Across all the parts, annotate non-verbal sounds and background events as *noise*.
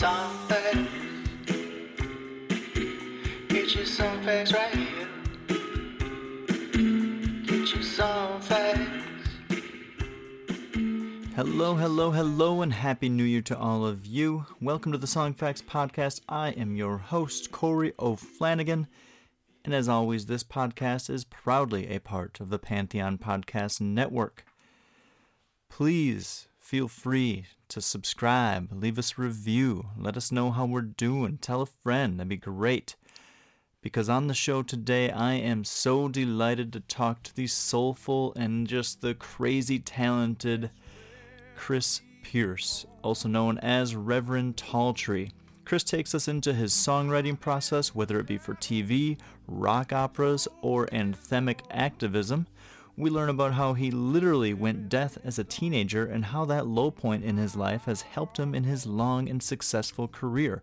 facts. Get you some facts right here. Get you some facts. Hello, hello, hello, and Happy New Year to all of you. Welcome to the Songfacts Podcast. I am your host, Corey O'Flanagan. And as always, this podcast is proudly a part of the Pantheon Podcast Network. Please feel free to subscribe, leave us a review, let us know how we're doing, tell a friend, that'd be great. Because on the show today, I am so delighted to talk to the soulful and just the crazy talented Chris Pierce, also known as Reverend Talltree. Chris takes us into his songwriting process, whether it be for TV, rock operas, or anthemic activism. We learn about how he literally went deaf as a teenager and how that low point in his life has helped him in his long and successful career.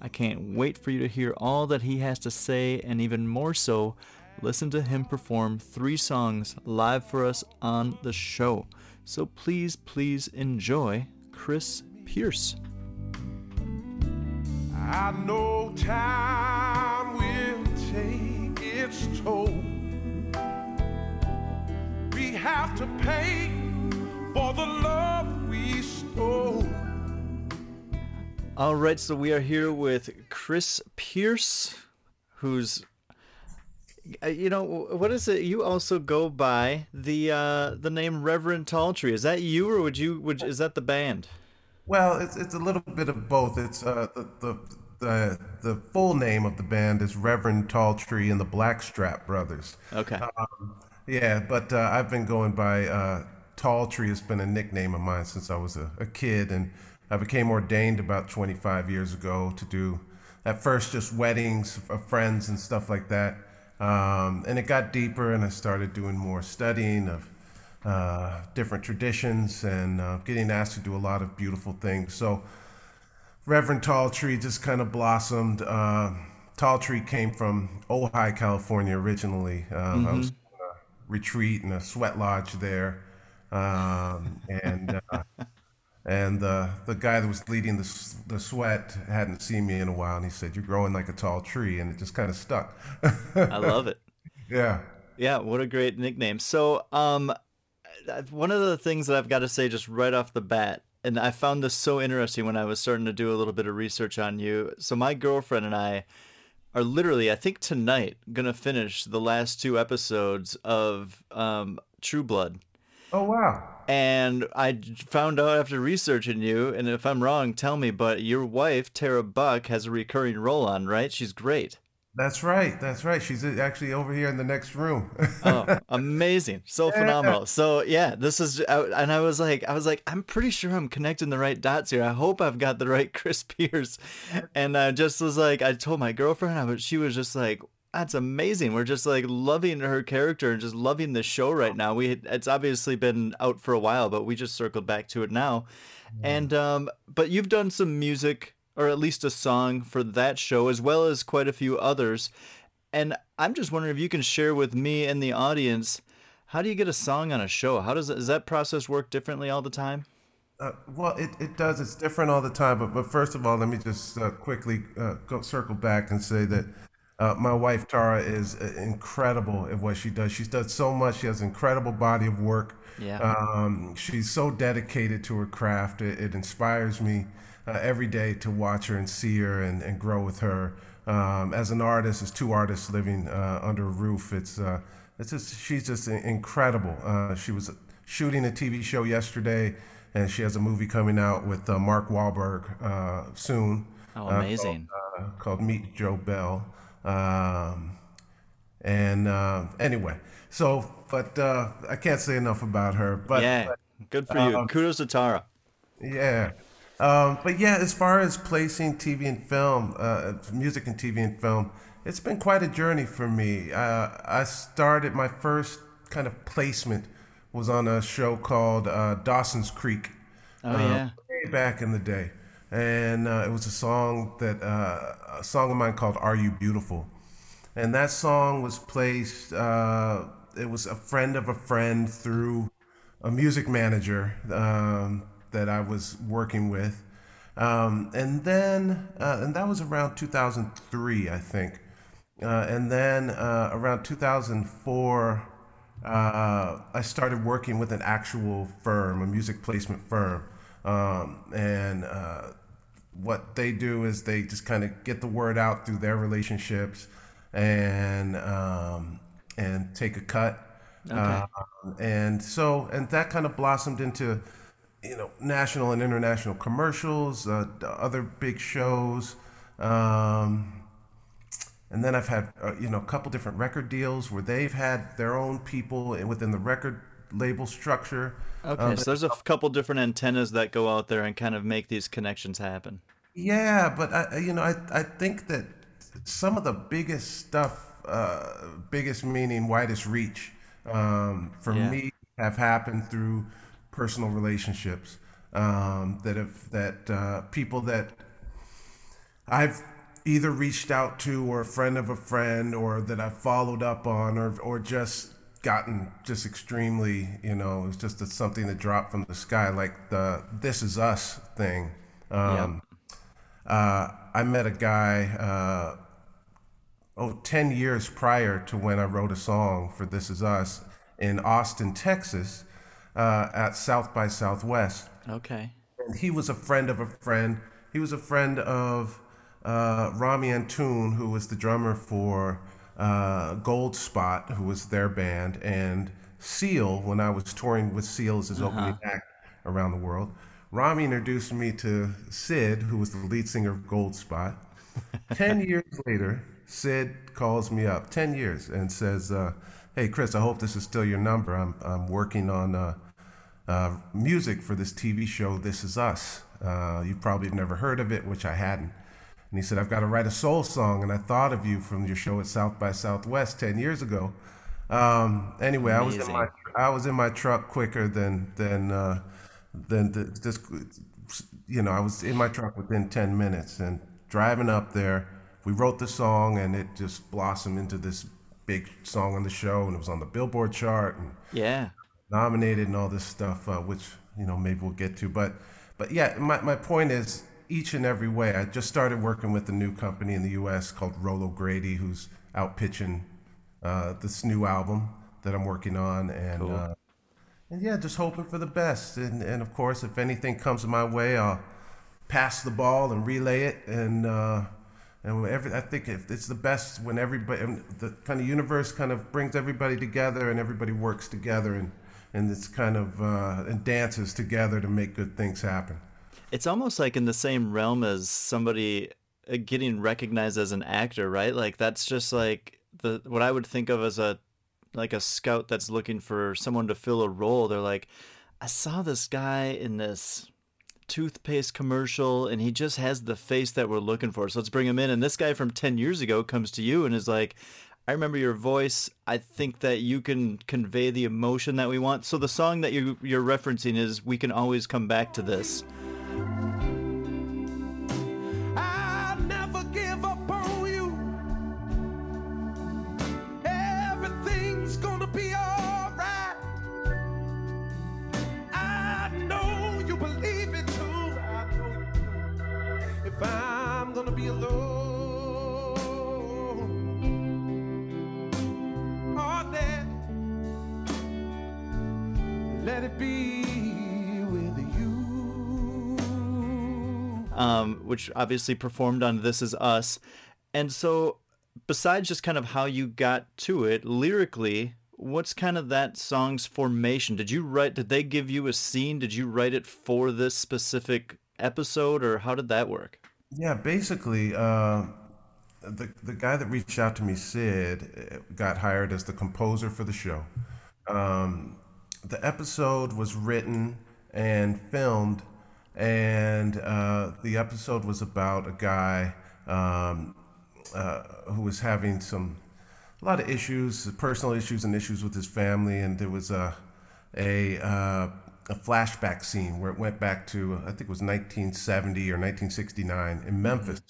I can't wait for you to hear all that he has to say, and even more so, listen to him perform three songs live for us on the show. So please, please enjoy Chris Pierce. I know time will take its toll. We have to pay for the love we stole. All right, so we are here with Chris Pierce, who's, uh, you know, what is it? You also go by the uh, the name Reverend Talltree. Is that you, or would you? Would is that the band? Well, it's it's a little bit of both. It's uh, the, the the the full name of the band is Reverend Talltree and the Blackstrap Brothers. Okay. Um, yeah, but uh, I've been going by uh, Talltree. Has been a nickname of mine since I was a, a kid, and I became ordained about 25 years ago to do at first just weddings of friends and stuff like that. Um, and it got deeper, and I started doing more studying of uh, different traditions and uh, getting asked to do a lot of beautiful things. So, Reverend Talltree just kind of blossomed. Uh, Talltree came from Ojai, California originally. Um, I was a retreat and a sweat lodge there. Um, and uh, and the the guy that was leading the the sweat hadn't seen me in a while, and he said, "You're growing like a tall tree," and it just kind of stuck. I love it. *laughs* yeah. Yeah, what a great nickname. So, um, uh, one of the things that I've got to say just right off the bat, and I found this so interesting when I was starting to do a little bit of research on you. So, my girlfriend and I are literally, I think tonight, gonna finish the last two episodes of um, True Blood. Oh wow. And I found out after researching you, and if I'm wrong, tell me, but your wife, Tara Buck, has a recurring role on, right? She's great. That's right. That's right. She's actually over here in the next room. Oh, amazing. *laughs* So phenomenal. So yeah, this is and I was like I was like I'm pretty sure I'm connecting the right dots here. I hope I've got the right *laughs* Chris Pierce. And I just was like I told my girlfriend I was she was just like that's amazing. We're just like loving her character and just loving the show right now. We it's obviously been out for a while, but we just circled back to it now. And um but you've done some music or at least a song for that show as well as quite a few others. And I'm just wondering if you can share with me and the audience how do you get a song on a show? How does does that process work differently all the time? Uh, well, it, it does. It's different all the time. But, but first of all, let me just uh, quickly uh, go circle back and say that uh, my wife Tara is uh, incredible at what she does. She's done so much. She has an incredible body of work. Yeah. Um, she's so dedicated to her craft. It, it inspires me uh, every day to watch her and see her and, and grow with her. Um, as an artist, as two artists living uh, under a roof, it's uh, it's just she's just incredible. Uh, she was shooting a TV show yesterday, and she has a movie coming out with uh, Mark Wahlberg uh, soon. Oh, amazing. Called, uh, called Meet Joe Bell. Um, and uh, anyway, so but uh, I can't say enough about her. But yeah. Good for you. Kudos to Tara. yeah. Um, but yeah, as far as placing TV and film, uh, music and TV and film, it's been quite a journey for me. Uh, I started my first kind of placement was on a show called uh, Dawson's Creek. Oh uh, yeah. way back in the day, and uh, it was a song that uh, a song of mine called "Are You Beautiful," and that song was placed. Uh, it was a friend of a friend through a music manager um, that I was working with, Um, and then, uh, and that was around 2003, I think. Uh, and then uh, around 2004, uh, I started working with an actual firm, a music placement firm. Um, and uh, what they do is they just kind of get the word out through their relationships and um, and take a cut. Okay. Uh, and so, and that kind of blossomed into, you know, national and international commercials, uh, other big shows. Um, and then I've had, uh, you know, a couple different record deals where they've had their own people within the record label structure. Okay, Um, so there's a couple different antennas that go out there and kind of make these connections happen. Yeah, but I, I- you know, I, I think that some of the biggest stuff, uh, biggest meaning, widest reach, um, for Yeah. me, have happened through personal relationships um, that have that uh, people that I've either reached out to or a friend of a friend or that I've followed up on or or just gotten just extremely, you know, it's just it's something that dropped from the sky like the This Is Us thing. Um, uh, I met a guy uh, oh 10 years prior to when I wrote a song for This Is Us in Austin, Texas uh, at South by Southwest Okay. and he was a friend of a friend. He was a friend of uh, Rami Antoon, who was the drummer for uh, Goldspot, who was their band, and Seal, when I was touring with Seal as his opening act around the world. Rami introduced me to Sid, who was the lead singer of Goldspot. *laughs* Ten years later, Sid calls me up, 10 years, and says, uh, Hey, Chris, I hope this is still your number. I'm, I'm working on uh, uh, music for this TV show, This Is Us. Uh, you probably have never heard of it, which I hadn't. And he said, I've got to write a soul song, and I thought of you from your show at South by Southwest 10 years ago. Um, anyway, I was in my I was in my truck quicker than than uh, than the, this. You know, I was in my truck within 10 minutes, and driving up there, we wrote the song, and it just blossomed into this big song on the show, and it was on the Billboard chart, and Yeah. nominated and all this stuff, uh, which you know maybe we'll get to. But but yeah, my, my point is each and every way. I just started working with a new company in the U.S. called Rolo Grady, who's out pitching uh, this new album that I'm working on, and Cool. uh, and yeah, just hoping for the best. And and of course, if anything comes my way, I'll pass the ball and relay it and. Uh, and every, I think it's the best when everybody, the kind of universe kind of brings everybody together and everybody works together and, and it's kind of, uh, and dances together to make good things happen. It's almost like in the same realm as somebody uh, getting recognized as an actor, right? Like that's just like the what I would think of as a like a scout that's looking for someone to fill a role. They're like, I saw this guy in this toothpaste commercial and he just has the face that we're looking for. So let's bring him in. And this guy from 10 years ago comes to you and is like, I remember your voice. I think that you can convey the emotion that we want. So the song that you you're referencing is We Can Always Come Back to This. Be alone, oh, let, it be with you. um, which obviously performed on This Is Us. And so, besides just kind of how you got to it lyrically, what's kind of that song's formation? Did you write? Did they give you a scene? Did you write it for this specific episode, or how did that work? Yeah, basically, uh, the the guy that reached out to me, Sid, uh, got hired as the composer for the show. Um, the episode was written and filmed, and uh, the episode was about a guy um, uh, who was having some a lot of issues, personal issues, and issues with his family, and there was a a uh, a flashback scene where it went back to I think it was 1970 or 1969 in Memphis,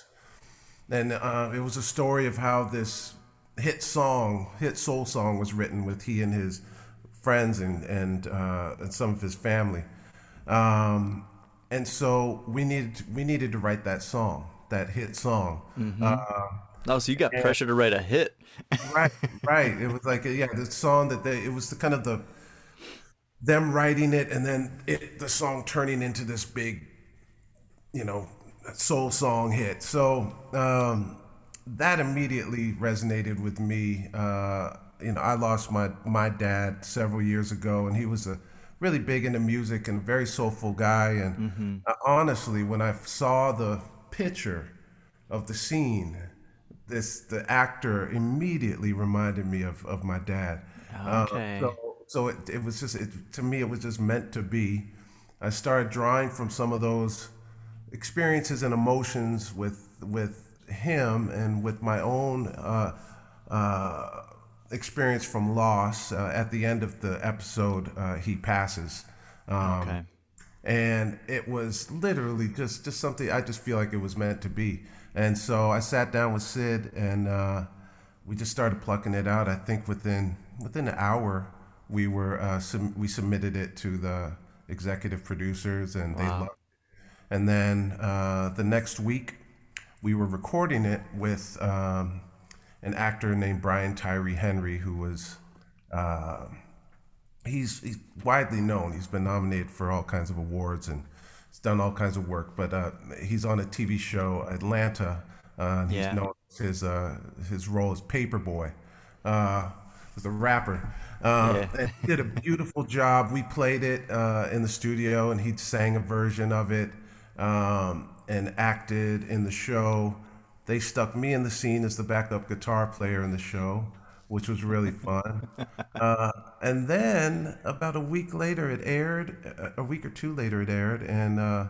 and uh, it was a story of how this hit song, hit soul song, was written with he and his friends and and uh, and some of his family. Um, and so we needed we needed to write that song, that hit song. Uh, Oh, so you got pressure to write a hit. right, *laughs* right. It was like yeah, the song that they it was the kind of the them writing it and then it the song turning into this big, you know, soul song hit. So um, that immediately resonated with me. Uh, you know, I lost my my dad several years ago, and he was a really big into music and a very soulful guy. And uh, honestly, when I saw the picture of the scene, this the actor immediately reminded me of of my dad. Uh, Okay. so so it, it was just it, to me it was just meant to be. I started drawing from some of those experiences and emotions with with him and with my own uh, uh, experience from loss. Uh, at the end of the episode, uh, he passes. Um, Okay. and it was literally just just something I just feel like it was meant to be. And so I sat down with Sid and uh, we just started plucking it out. I think within within an hour we were uh, sub- we submitted it to the executive producers and they loved it. And then uh, the next week we were recording it with um, an actor named Brian Tyree Henry who was. Uh, he's he's widely known. He's been nominated for all kinds of awards and he's done all kinds of work. But uh, he's on a TV show, Atlanta. Uh, and Yeah. He's known his uh, his role as Paperboy, uh, as a rapper. Um, Yeah. and he did a beautiful job. We played it uh, in the studio, and he sang a version of it um, and acted in the show. They stuck me in the scene as the backup guitar player in the show, which was really fun. *laughs* uh, and then about a week later, it aired. a- A week or two later, it aired, and uh,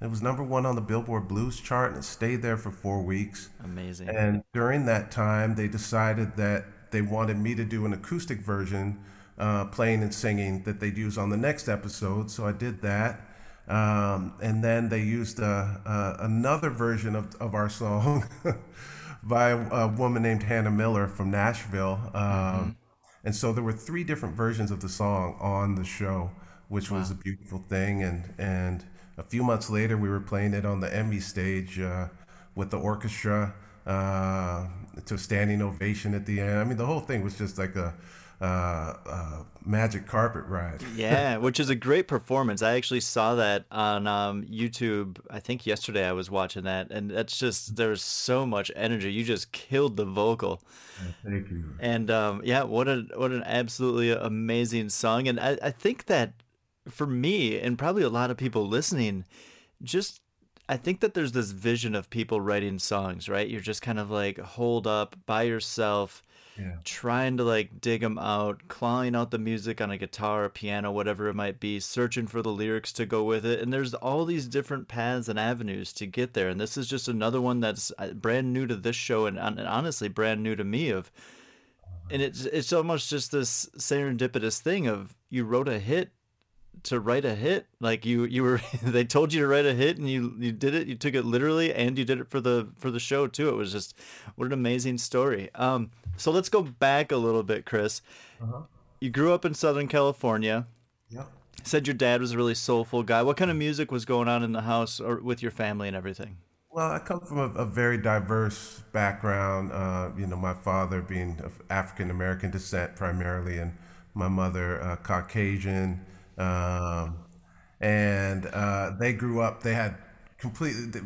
it was number one on the Billboard Blues chart, and it stayed there for four weeks. Amazing. And during that time, they decided that they wanted me to do an acoustic version, uh, playing and singing that they'd use on the next episode. So I did that. Um, and then they used uh, uh, another version of, of our song *laughs* by a woman named Hannah Miller from Nashville. Um, And so there were three different versions of the song on the show, which was a beautiful thing. And, and a few months later, we were playing it on the Emmy stage uh, with the orchestra uh, to a standing ovation at the end. I mean, the whole thing was just like a, uh, uh, magic carpet ride. *laughs* yeah, which is a great performance. I actually saw that on um, YouTube. I think yesterday I was watching that, and that's just there's so much energy. You just killed the vocal, Thank you. and um, yeah, what a what an absolutely amazing song. And I, I think that for me and probably a lot of people listening, just I think that there's this vision of people writing songs, right? You're just kind of like holed up by yourself Yeah. trying to like dig them out, clawing out the music on a guitar, or piano, whatever it might be, searching for the lyrics to go with it. And there's all these different paths and avenues to get there. And this is just another one that's uh, brand new to this show and, and honestly brand new to me of and it's it's almost just this serendipitous thing of you wrote a hit to write a hit? Like you you were *laughs* they told you to write a hit and you you did it you took it literally and you did it for the for the show too. It was just what an amazing story. Um so let's go back a little bit chris. You grew up in southern california. Yeah. said your dad was a really soulful guy. What kind of music was going on in the house or with your family and everything? Well, I come from a, a very diverse background. Uh, you know, my father being of African American descent primarily, and my mother uh, Caucasian. Um, and uh, they grew up. They had completely,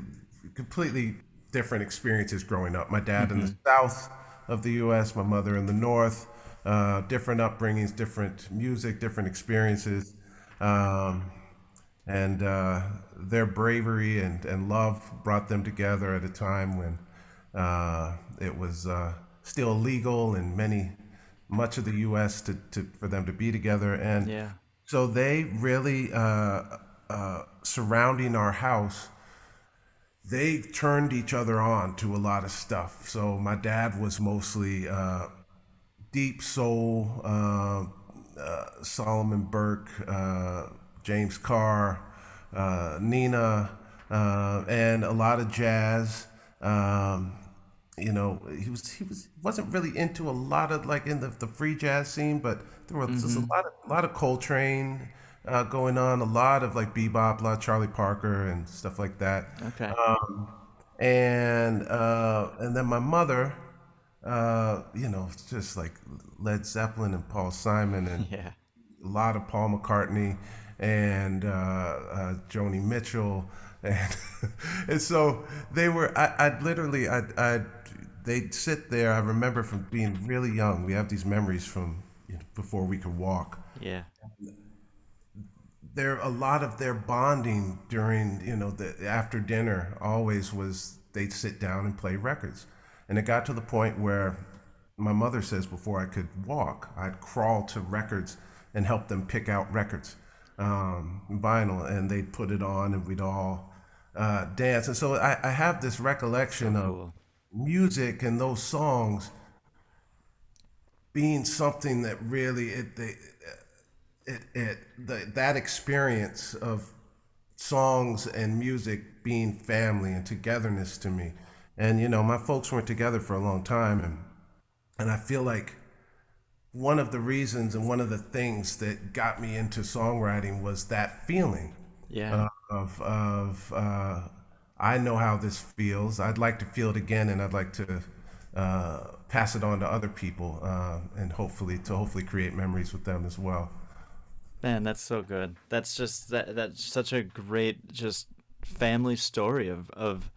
completely different experiences growing up. My dad in the south of the U.S., my mother in the north. Uh, different upbringings, different music, different experiences. Um, and uh, their bravery and, and love brought them together at a time when uh, it was uh, still legal in many much of the U.S. to, to for them to be together, and Yeah. So they really uh, uh, surrounding our house. They turned each other on to a lot of stuff. So my dad was mostly uh, deep soul, uh, uh, Solomon Burke, uh, James Carr, Nina, and a lot of jazz. Um, you know, he was he was wasn't really into a lot of like in the, the free jazz scene, but there was just a lot of a lot of Coltrane, uh, going on. A lot of like bebop, a lot of Charlie Parker and stuff like that. Okay. Um, and uh, and then my mother, uh, you know, just like Led Zeppelin and Paul Simon and *laughs* yeah. a lot of Paul McCartney and uh, uh, Joni Mitchell, *laughs* and and so they were. I, I'd literally, I, I, they'd sit there. I remember from being really young. We have these memories from you know, before we could walk. Yeah. There, a lot of their bonding during, you know, the after dinner always was they'd sit down and play records, and it got to the point where my mother says before I could walk, I'd crawl to records and help them pick out records um, vinyl, and they'd put it on, and we'd all uh, dance. And so I, I have this recollection of cool. Music and those songs being something that really it they, it it the, that experience of songs and music being family and togetherness to me. And you know, my folks weren't together for a long time, and and I feel like one of the reasons and one of the things that got me into songwriting was that feeling Yeah. of of uh, I know how this feels. I'd like to feel it again, and I'd like to uh, pass it on to other people, uh, and hopefully to hopefully create memories with them as well. Man, that's so good. That's just that that's such a great just family story of of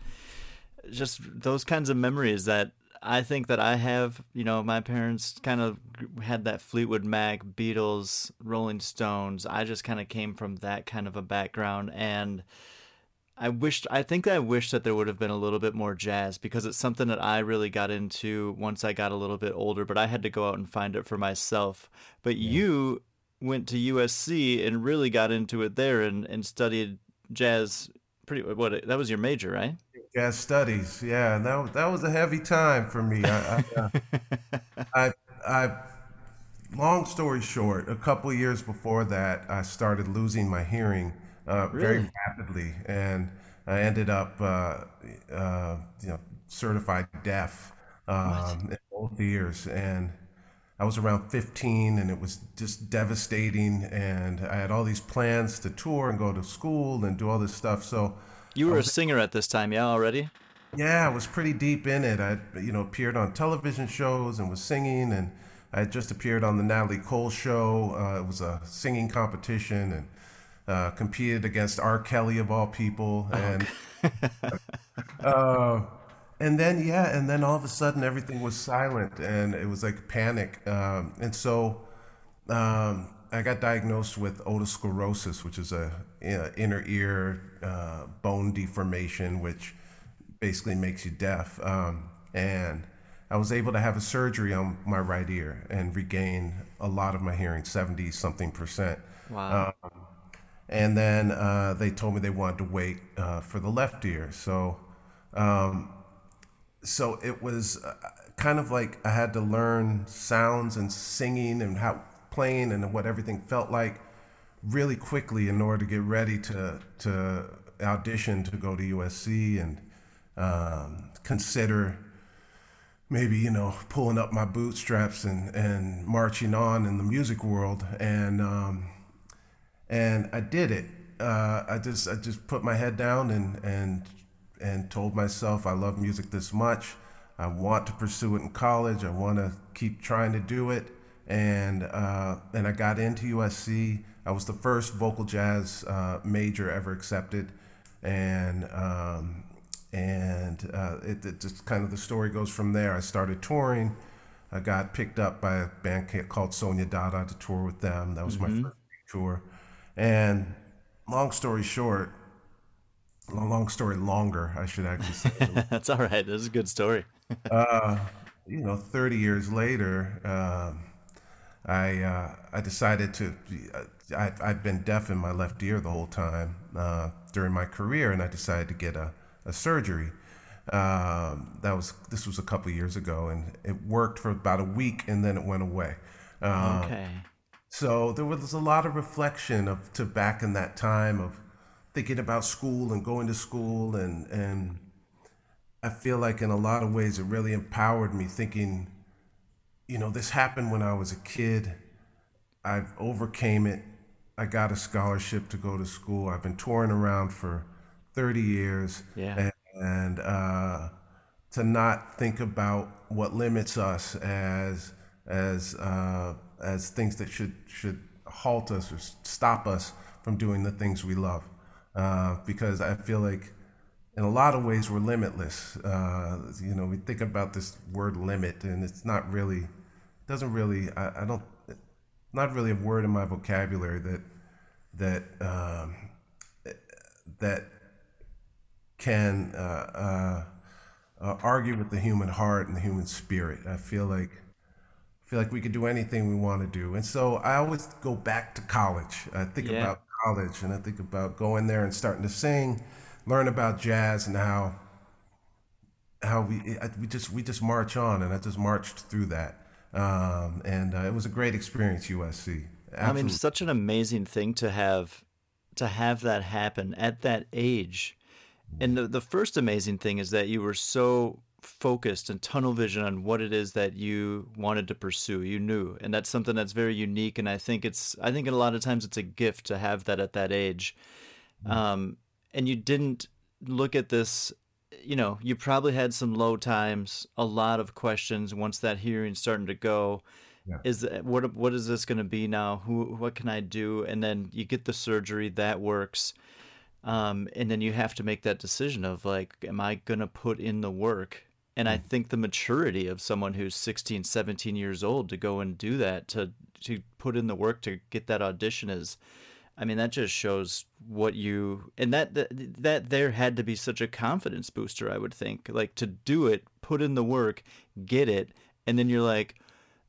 just those kinds of memories that I think that I have, you know, my parents kind of had that Fleetwood Mac, Beatles, Rolling Stones. I just kind of came from that kind of a background and I wished I think I wish that there would have been a little bit more jazz because it's something that I really got into once I got a little bit older, but I had to go out and find it for myself. But you went to USC and really got into it there and, and studied jazz pretty what that was your major, right? Jazz studies, yeah, and that that was a heavy time for me. I, I, uh, *laughs* I, I long story short, a couple years before that, I started losing my hearing uh, very rapidly, and I ended up, uh, uh, you know, certified deaf um, in both ears, and I was around 15, and it was just devastating. And I had all these plans to tour and go to school and do all this stuff. So. You were a singer at this time, yeah, already? Yeah, I was pretty deep in it. I, you know, appeared on television shows and was singing, and I had just appeared on the Natalie Cole show. Uh, it was a singing competition, and uh, competed against R. Kelly of all people, and *laughs* uh, and then yeah, and then all of a sudden everything was silent, and it was like panic, um, and so um, I got diagnosed with otosclerosis, which is a, uh inner ear uh, bone deformation, which basically makes you deaf. Um, and I was able to have a surgery on my right ear and regain a lot of my hearing, 70 something percent. Wow. And then uh, they told me they wanted to wait uh, for the left ear. So, um, so it was uh, kind of like I had to learn sounds and singing and how playing and what everything felt like really quickly in order to get ready to to audition to go to USC and um, consider maybe you know pulling up my bootstraps and and marching on in the music world and um, and I did it. Uh, I just I just put my head down and and and told myself I love music this much. I want to pursue it in college. I want to keep trying to do it. And uh, and I got into USC. I was the first vocal jazz uh, major ever accepted, and um, and uh, it, it just kind of the story goes from there. I started touring. I got picked up by a band called Sonia Dada to tour with them. That was my first tour. And long story short, long, long story longer, I should actually say. *laughs* That's all right. This is a good story. *laughs* uh, you know, 30 years later, um, I uh, I decided to. I, I've been deaf in my left ear the whole time uh, during my career, and I decided to get a, a surgery. Um, that was this was a couple years ago, and it worked for about a week, and then it went away. Um, Okay. So there was a lot of reflection of to back in that time of thinking about school and going to school and and I feel like in a lot of ways it really empowered me thinking, you know, this happened when I was a kid. I've overcame it I got a scholarship to go to school. I've been touring around for 30 years. Yeah. And, and uh, to not think about what limits us as as uh, as things that should should halt us or stop us from doing the things we love. Uh, because I feel like in a lot of ways we're limitless. Uh, you know, we think about this word limit, and it's not really doesn't really. I, I don't not really a word in my vocabulary that that um, that can uh, uh, uh, argue with the human heart and the human spirit. I feel like feel like we could do anything we want to do, and so I always go back to college. I think Yeah. about college, and I think about going there and starting to sing, learn about jazz, and how how we I, we just we just march on, and I just marched through that, um, and uh, it was a great experience. USC. I mean, such an amazing thing to have to have that happen at that age. And the the first amazing thing is that you were so focused and tunnel vision on what it is that you wanted to pursue. You knew, and that's something that's very unique. And I think it's I think a lot of times it's a gift to have that at that age. Um, and you didn't look at this. You know, you probably had some low times, a lot of questions once that hearing starting to go is what what is this going to be now who what can i do and then you get the surgery that works um, and then you have to make that decision of like am i going to put in the work and i hmm. think the maturity of someone who's 16 17 years old to go and do that to to put in the work to get that audition is i mean that just shows what you and that that, that there had to be such a confidence booster i would think like to do it put in the work get it and then you're like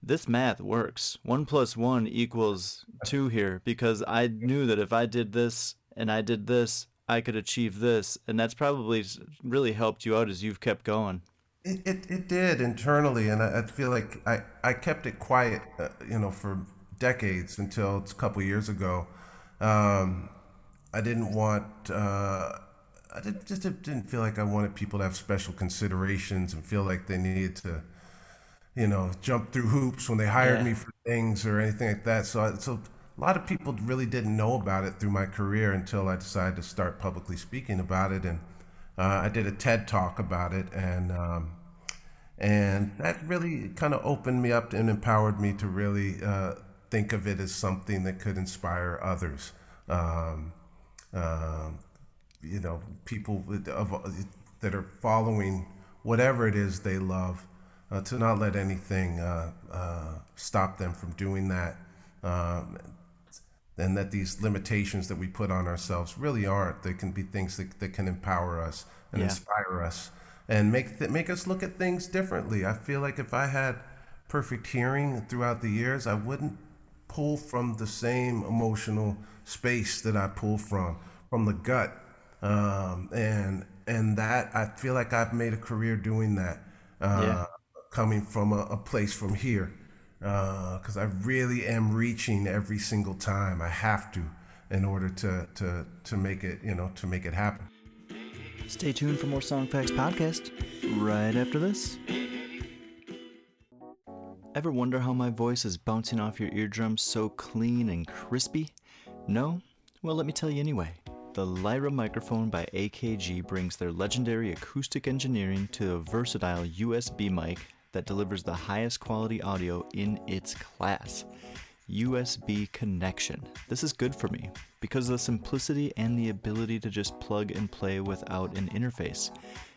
this math works. One plus one equals two here because I knew that if I did this and I did this, I could achieve this. And that's probably really helped you out as you've kept going. It, it, it did internally, and I, I feel like I, I kept it quiet, uh, you know, for decades until a couple years ago. Um, I didn't want, uh, I did, just didn't feel like I wanted people to have special considerations and feel like they needed to, you know, jump through hoops when they hired Yeah. me for things or anything like that. So, I, so a lot of people really didn't know about it through my career until I decided to start publicly speaking about it, and uh, I did a TED talk about it, and um, and that really kind of opened me up and empowered me to really uh, think of it as something that could inspire others. Um, um, you know, people of, that are following whatever it is they love, uh, to not let anything uh, uh, stop them from doing that. Um, and that these limitations that we put on ourselves really aren't. They can be things that, that can empower us and Yeah. inspire us and make th- make us look at things differently. I feel like if I had perfect hearing throughout the years, I wouldn't pull from the same emotional space that I pull from from the gut, um, and and that I feel like I've made a career doing that, uh, Yeah. coming from a, a place from here, because I really am reaching every single time. I have to in order to to to make it you know to make it happen. Stay tuned for more Songfacts podcast right after this. Ever wonder how my voice is bouncing off your eardrums so clean and crispy? No? Well, let me tell you anyway. The Lyra microphone by AKG brings their legendary acoustic engineering to a versatile USB mic that delivers the highest quality audio in its class. USB connection. This is good for me because of the simplicity and the ability to just plug and play without an interface.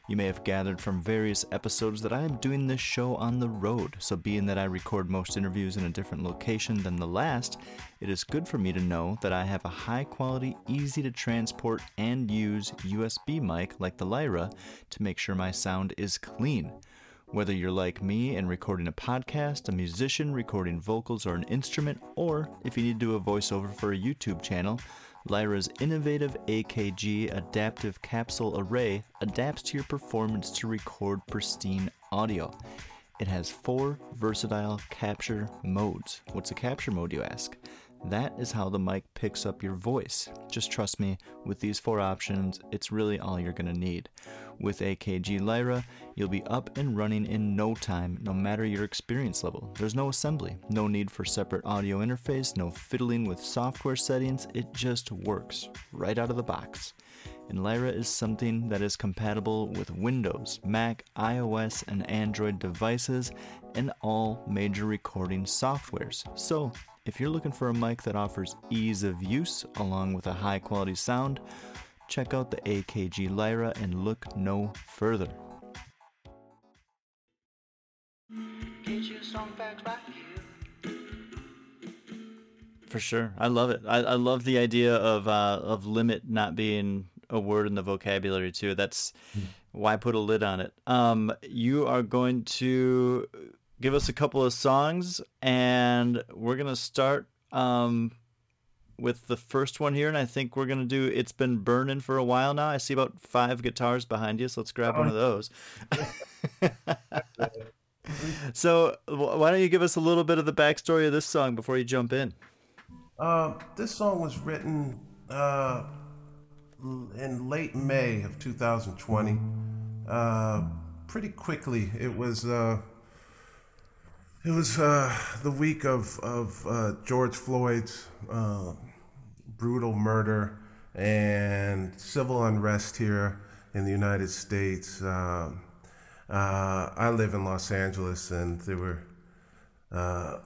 You may have gathered from various episodes that I am doing this show on the road, so being that I record most interviews in a different location than the last, it is good for me to know that I have a high quality, easy to transport and use USB mic like the Lyra to make sure my sound is clean. Whether you're like me and recording a podcast, a musician recording vocals or an instrument, or if you need to do a voiceover for a YouTube channel, Lyra's innovative AKG adaptive capsule array adapts to your performance to record pristine audio. It has four versatile capture modes. What's a capture mode, you ask? That is how the mic picks up your voice. Just trust me, with these four options, it's really all you're going to need. With AKG Lyra, you'll be up and running in no time, no matter your experience level. There's no assembly, no need for separate audio interface, no fiddling with software settings, it just works right out of the box. And Lyra is something that is compatible with Windows, Mac, iOS, and Android devices, and all major recording softwares. So, if you're looking for a mic that offers ease of use along with a high quality sound, check out the AKG Lyra and look no further. Get your song facts right here. For sure, I love it. I, I love the idea of uh, of limit not being a word in the vocabulary too. That's why I put a lid on it. Um, you are going to give us a couple of songs, and we're gonna start um, with the first one here. And I think we're gonna do "It's Been Burning" for a while now. I see about five guitars behind you, so let's grab one of those. *laughs* so, why don't you give us a little bit of the backstory of this song before you jump in? Uh, this song was written uh, in late May of 2020. Uh, pretty quickly, it was uh, it was uh, the week of of uh, George Floyd's uh, brutal murder and civil unrest here in the United States. Um, uh, I live in Los Angeles, and there were uh,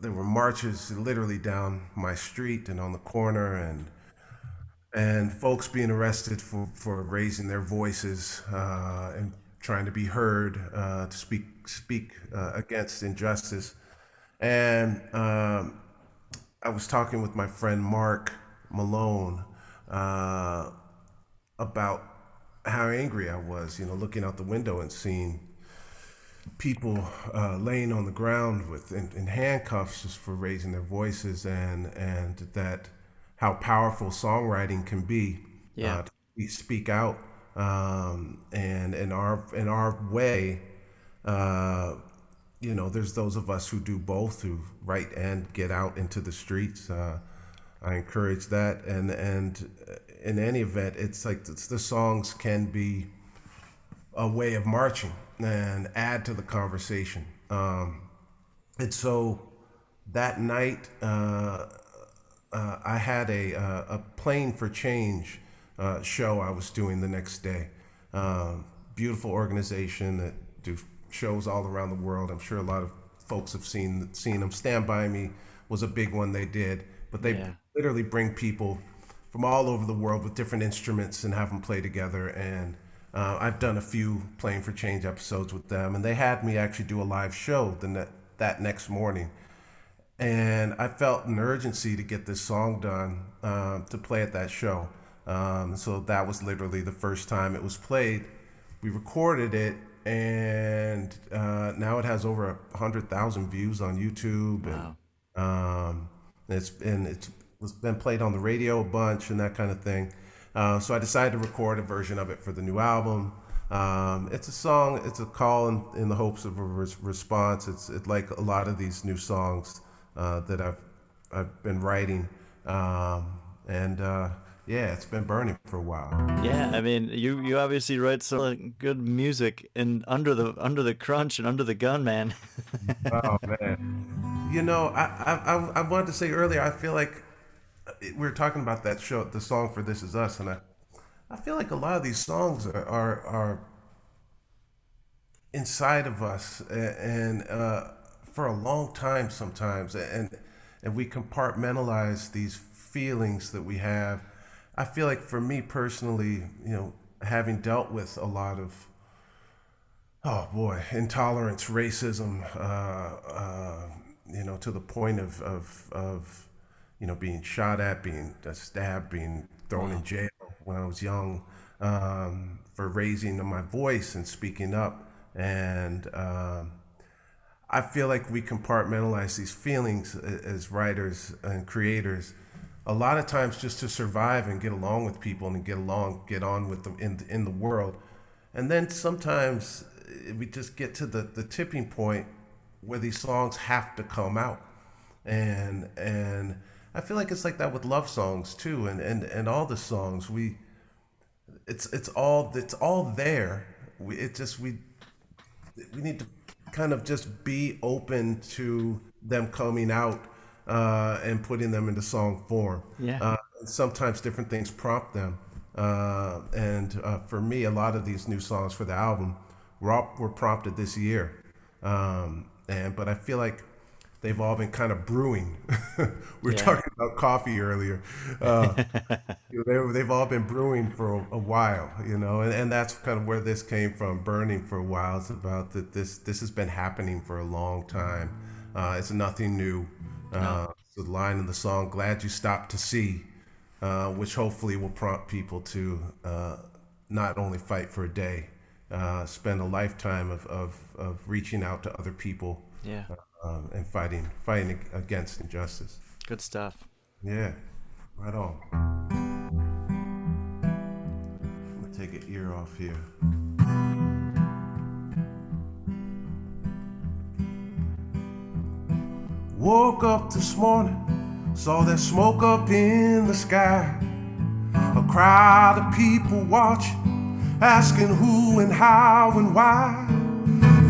there were marches literally down my street and on the corner, and and folks being arrested for, for raising their voices uh, and trying to be heard uh, to speak speak uh, against injustice. And um, I was talking with my friend Mark Malone uh, about how angry I was, you know, looking out the window and seeing people uh, laying on the ground with in, in handcuffs just for raising their voices and and that how powerful songwriting can be Yeah. uh, to speak out um, and in our in our way uh, you know there's those of us who do both who write and get out into the streets uh, I encourage that and and in any event it's like it's, the songs can be a way of marching and add to the conversation. Um, and so that night, uh, uh, I had a, uh, a Playing for Change uh, show I was doing the next day. Um, beautiful organization that do shows all around the world. I'm sure a lot of folks have seen seen them. Stand by Me was a big one they did, but they Yeah. Literally bring people from all over the world with different instruments and have them play together. And uh, I've done a few Playing for Change episodes with them, and they had me actually do a live show the ne- that next morning. And I felt an urgency to get this song done um, to play at that show. Um, so that was literally the first time it was played. We recorded it, and uh, now it has over a hundred thousand views on YouTube. And, um, it's been it's was been played on the radio a bunch and that kind of thing. Uh, so I decided to record a version of it for the new album. Um, it's a song. It's a call in, in the hopes of a res- response. It's it, like a lot of these new songs uh, that I've I've been writing, um, and uh, yeah, it's been burning for a while. Yeah, I mean, you you obviously write some good music and under the under the crunch and under the gun, man. *laughs* oh man you know I, I I- wanted to say earlier i feel like we were talking about that show the song for this is us and i i feel like a lot of these songs are are, are inside of us a- and uh, for a long time sometimes and and we compartmentalize these feelings that we have. I feel like for me personally you know having dealt with a lot of oh boy, intolerance, racism, uh, uh, you know, to the point of, of, of, you know, being shot at, being uh, stabbed, being thrown in jail when I was young um, for raising my voice and speaking up. And um, I feel like we compartmentalize these feelings as writers and creators. A lot of times, just to survive and get along with people and get along, get on with them in in the world, and then sometimes eh, we just get to the, the tipping point where these songs have to come out. And and I feel like it's like that with love songs too, and and and all the songs we. It's it's all it's all there. We it just we we need to kind of just be open to them coming out uh, and putting them into song form. Yeah. Uh, sometimes different things prompt them. Uh, and uh, for me, a lot of these new songs for the album were, all, were prompted this year. Um, and but I feel like they've all been kind of brewing. *laughs* we were Yeah. talking about coffee earlier. Uh, you *laughs* know, they, they've all been brewing for a, a while, you know, and, and that's kind of where this came from. Burning for a while. It's about that this this has been happening for a long time. Uh, it's nothing new. Uh, it's the line in the song "Glad You Stopped to See," uh, which hopefully will prompt people to uh, not only fight for a day, uh, spend a lifetime of, of, of reaching out to other people Yeah. Um, and fighting fighting against injustice. Good stuff. Yeah, right on. I'm gonna take an ear off here. Woke up this morning, saw that smoke up in the sky. A crowd of people watching, asking who and how and why.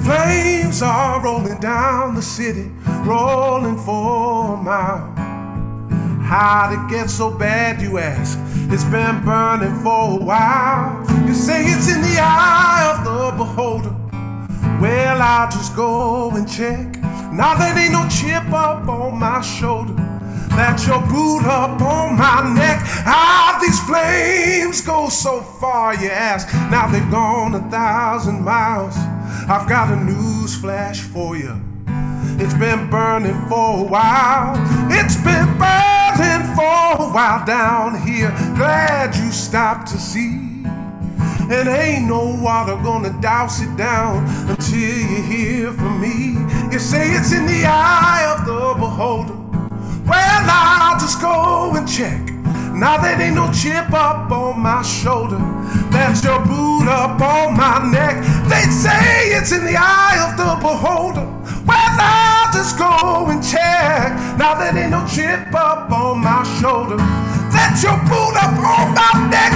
Flames are rolling down the city, rolling for a mile. How'd it get so bad, you ask? It's been burning for a while. You say it's in the eye of the beholder. Well, I'll just go and check. Now there ain't no chip up on my shoulder. That's your boot up on my neck. How these flames go so far, you ask? Now they've gone a thousand miles. I've got a news flash for you. It's been burning for a while. It's been burning for a while down here. Glad you stopped to see. And ain't no water gonna douse it down until you hear from me. You say it's in the eye of the beholder. Well, I'll just go and check. Now there ain't no chip up on my shoulder. That's your boot up on my neck. They say it's in the eye of the beholder. Well, I'll just go and check. Now there ain't no chip up on my shoulder. That's your boot up on my neck.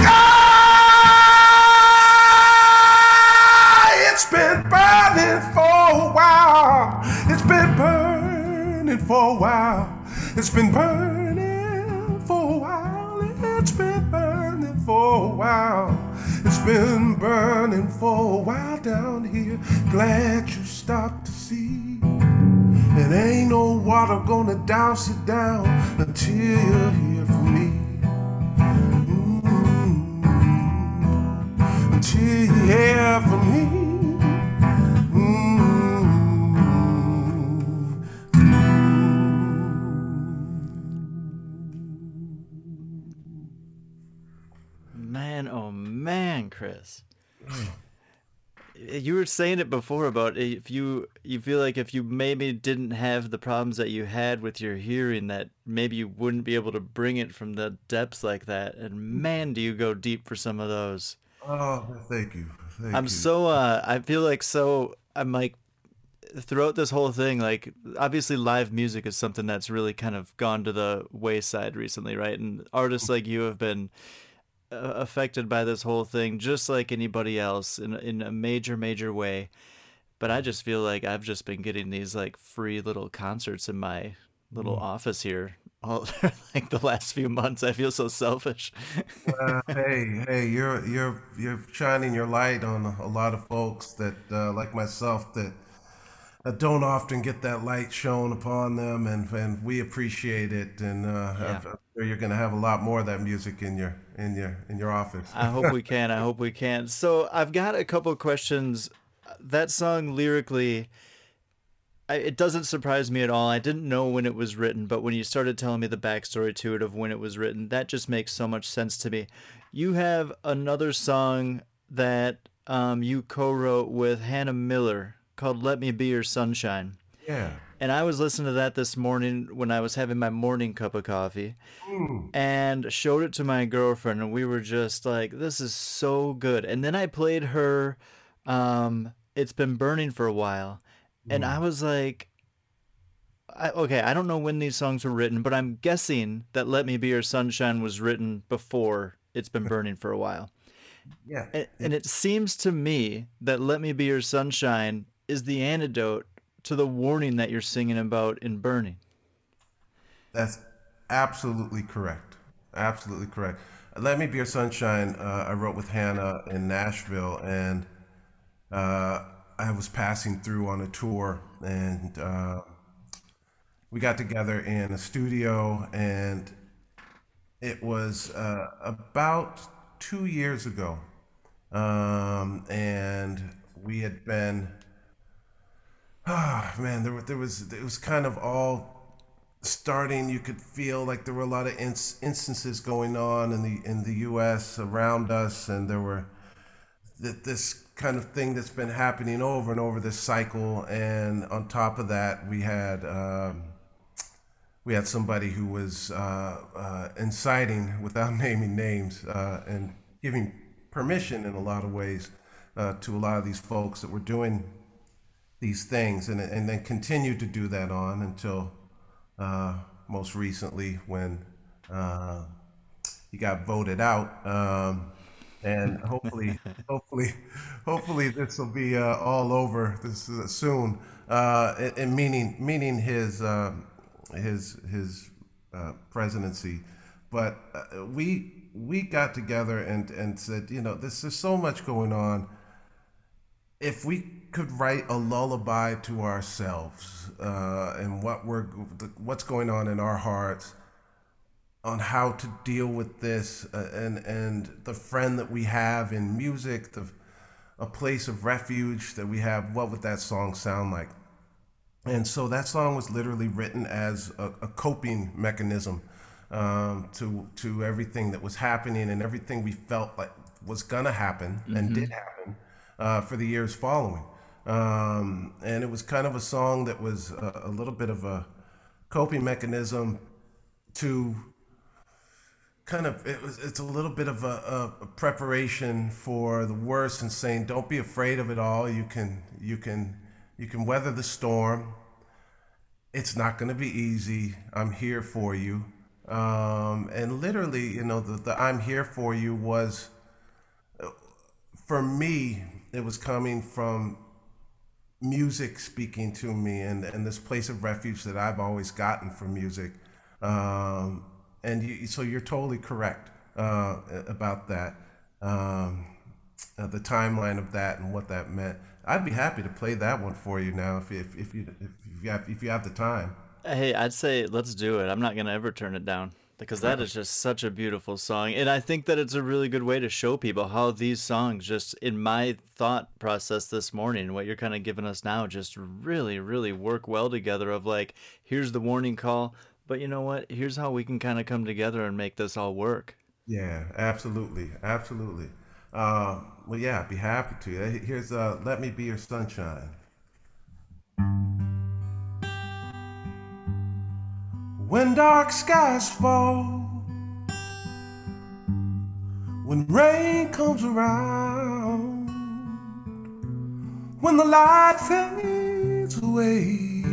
Ah, It's been burning for a while. It's been burning for a while. It's been burning for a while. It's been burning for a while down here. Glad you stopped to see. And ain't no water gonna douse it down until you hear from me. Mm, Until you hear from me. Mm. Chris. You were saying it before about if you you feel like if you maybe didn't have the problems that you had with your hearing that maybe you wouldn't be able to bring it from the depths like that and man do you go deep for some of those. Oh, thank you. Thank I'm you. so uh I feel like so I'm like throughout this whole thing like obviously live music is something that's really kind of gone to the wayside recently, right? And artists like you have been affected by this whole thing just like anybody else in in a major major way. But I just feel like I've just been getting these like free little concerts in my little office here *laughs* all like the last few months. I feel so selfish. *laughs* Hey, hey, you're you're you're shining your light on a, a lot of folks that, uh, like myself, that uh, don't often get that light shown upon them, and and we appreciate it. And uh, Yeah. I'm sure you're gonna have a lot more of that music in your in your in your office. I hope we can. I hope we can. So I've got a couple questions. That song lyrically, I, it doesn't surprise me at all. I didn't know when it was written, but when you started telling me the backstory to it of when it was written, that just makes so much sense to me. You have another song that um, you co-wrote with Hannah Miller called "Let Me Be Your Sunshine." yeah. And I was listening to that this morning when I was having my morning cup of coffee and showed it to my girlfriend and we were just like this is so good. And then I played her um it's been burning for a while and I was like I, okay, I don't know when these songs were written, but I'm guessing that "Let Me Be Your Sunshine" was written before it's been burning for a while. Yeah. And, and it seems to me that "Let Me Be Your Sunshine" is the antidote to the warning that you're singing about in burning. That's absolutely correct. Absolutely correct. Let Me Be Your Sunshine, uh, I wrote with Hannah in Nashville, and uh, I was passing through on a tour, and uh, we got together in a studio, and it was uh, about two years ago. Um, and we had been, oh man, there, there was, it was kind of all starting you could feel like there were a lot of ins- instances going on in the in the US around us and there were th- this kind of thing that's been happening over and over this cycle and on top of that we had um, we had somebody who was uh, uh, inciting without *laughs* naming names uh, and giving permission in a lot of ways uh, to a lot of these folks that were doing these things and, and then continued to do that on until uh, most recently when uh, he got voted out. Um, and hopefully, *laughs* hopefully, hopefully this will be uh, all over this uh, soon. Uh, and, and meaning, meaning his uh, his his uh, presidency. But uh, we we got together and and said, you know, this is so much going on. If we could write a lullaby to ourselves uh, and what we're what's going on in our hearts on how to deal with this uh, and and the friend that we have in music the a place of refuge that we have what would that song sound like and so that song was literally written as a, a coping mechanism um, to to everything that was happening and everything we felt like was gonna happen mm-hmm. and did happen uh, for the years following um, and it was kind of a song that was a, a little bit of a coping mechanism to kind of it was it's a little bit of a, a, preparation for the worst and saying don't be afraid of it all. You can you can you can weather the storm. It's not going to be easy. I'm here for you. Um, and literally you know the, the i'm here for you was for me it was coming from music speaking to me and, and this place of refuge that I've always gotten from music. Um, and you, so you're totally correct uh, about that, um, uh, the timeline of that and what that meant. I'd be happy to play that one for you now if, if, if, you, if, you, have, if you have the time. Hey, I'd say let's do it. I'm not going to ever turn it down because that is just such a beautiful song and i think that it's a really good way to show people how these songs just in my thought process this morning what you're kind of giving us now just really really work well together of like here's the warning call but you know what? Here's how we can kind of come together and make this all work. Yeah absolutely absolutely. Uh, well yeah I'd be happy to. Here's uh, let me be your sunshine when dark skies fall, when rain comes around, when the light fades away,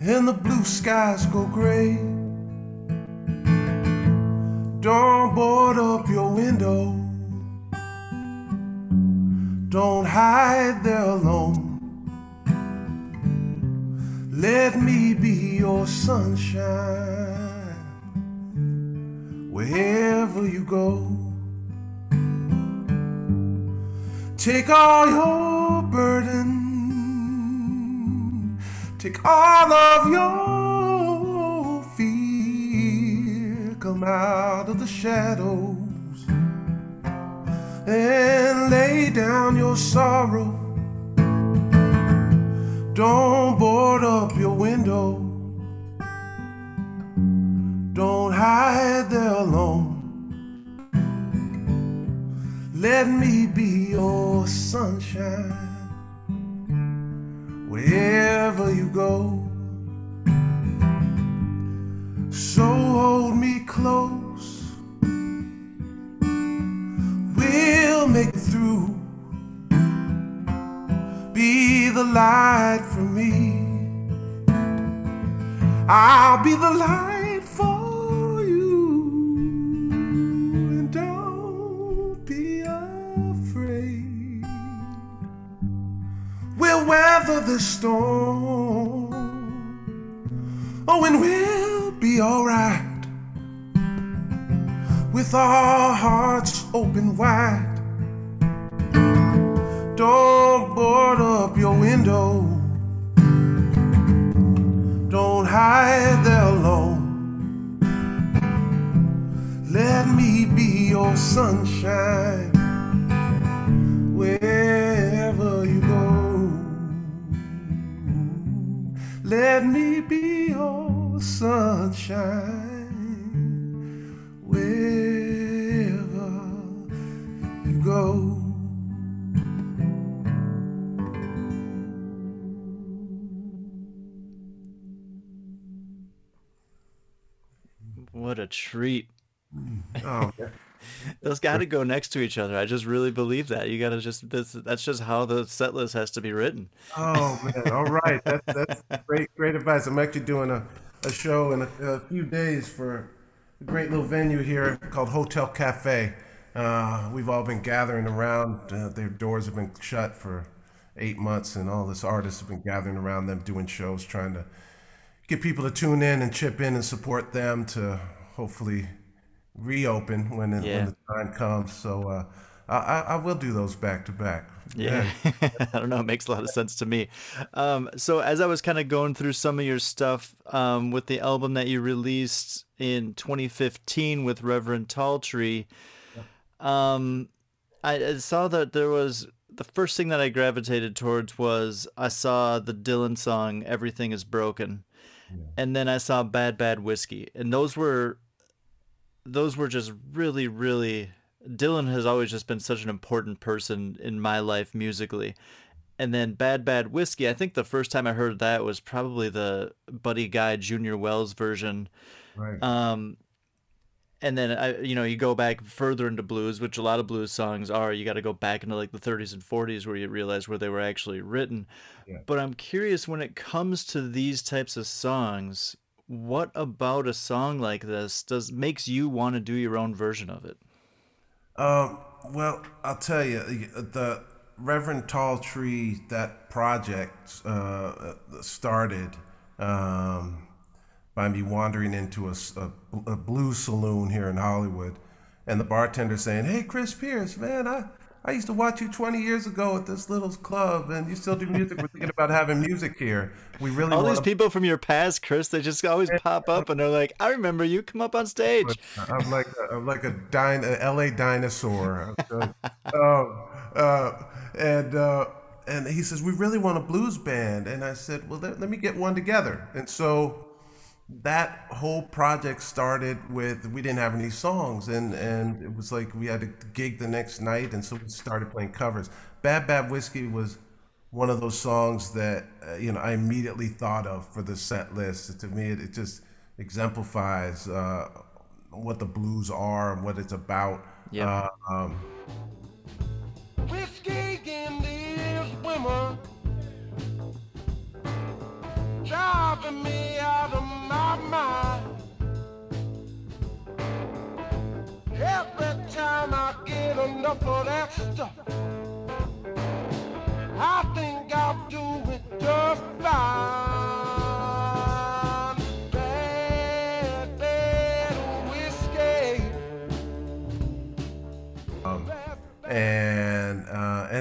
and the blue skies go gray. Don't board up your window. Don't hide there alone. Let me be your sunshine. Wherever you go. Take all your burden, take all of your fear, come out of the shadows and lay down your sorrow don't board up your window. Don't hide there alone. Let me be your sunshine wherever you go. So hold me close. Light for me. I'll be the light for you. And don't be afraid. We'll weather the storm. Oh, and we'll be alright. With our hearts open wide. Don't board up your window. Don't hide there alone. Let me be your sunshine wherever you go. Let me be your sunshine wherever you go. What a treat. Oh, *laughs* Those got to go next to each other. I just really believe that. You got to just that's that's just how the set list has to be written. Oh man! All right, that's *laughs* that's great, great advice. I'm actually doing a, a show in a, a few days for a great little venue here called Hotel Cafe. Uh, we've all been gathering around. Uh, their doors have been shut for eight months, and all this artists have been gathering around them doing shows, trying to get people to tune in and chip in and support them to hopefully reopen when, it, Yeah. when the time comes. So uh, I, I will do those back to back. Yeah, *laughs* I don't know. It makes a lot of sense to me. Um, so as I was kind of going through some of your stuff um, with the album that you released in 2015 with Reverend Talltree, um, I, I saw that there was the first thing that I gravitated towards was I saw the Dylan song "Everything Is Broken," and then I saw "Bad Bad Whiskey," and those were those were just really, really. Dylan has always just been such an important person in my life musically. And then Bad Bad Whiskey, I think the first time I heard that was probably the Buddy Guy Junior Wells version. Right. Um, and then I, you know, you go back further into blues, which a lot of blues songs are. You got to go back into like the 30s and 40s where you realize where they were actually written. Yeah. But I'm curious when it comes to these types of songs, what about a song like this does makes you want to do your own version of it? Um, well, I'll tell you, the Reverend Talltree, that project uh, started um, by me wandering into a a blues saloon here in Hollywood, and the bartender saying, "Hey, Chris Pierce, man, I." I used to watch you 20 years ago at this little club, and you still do music. We're thinking about having music here. We really All these people from your past, Chris, they just always pop up and they're like, "I remember you. Come up on stage." I'm like I'm like a, din- a LA dinosaur. um, uh, and uh, and he says we really want a blues band, and I said, well, let, let me get one together. And so that whole project started with we didn't have any songs, and and it was like we had a gig the next night, and so we started playing covers. Bad Bad Whiskey was one of those songs that uh, you know I immediately thought of for the set list. To me, it, it just exemplifies uh, what the blues are and what it's about. Yeah. Uh, um, Whiskey in these women driving me out of my mind. Every time I get enough of that stuff, I think I'll do it just fine.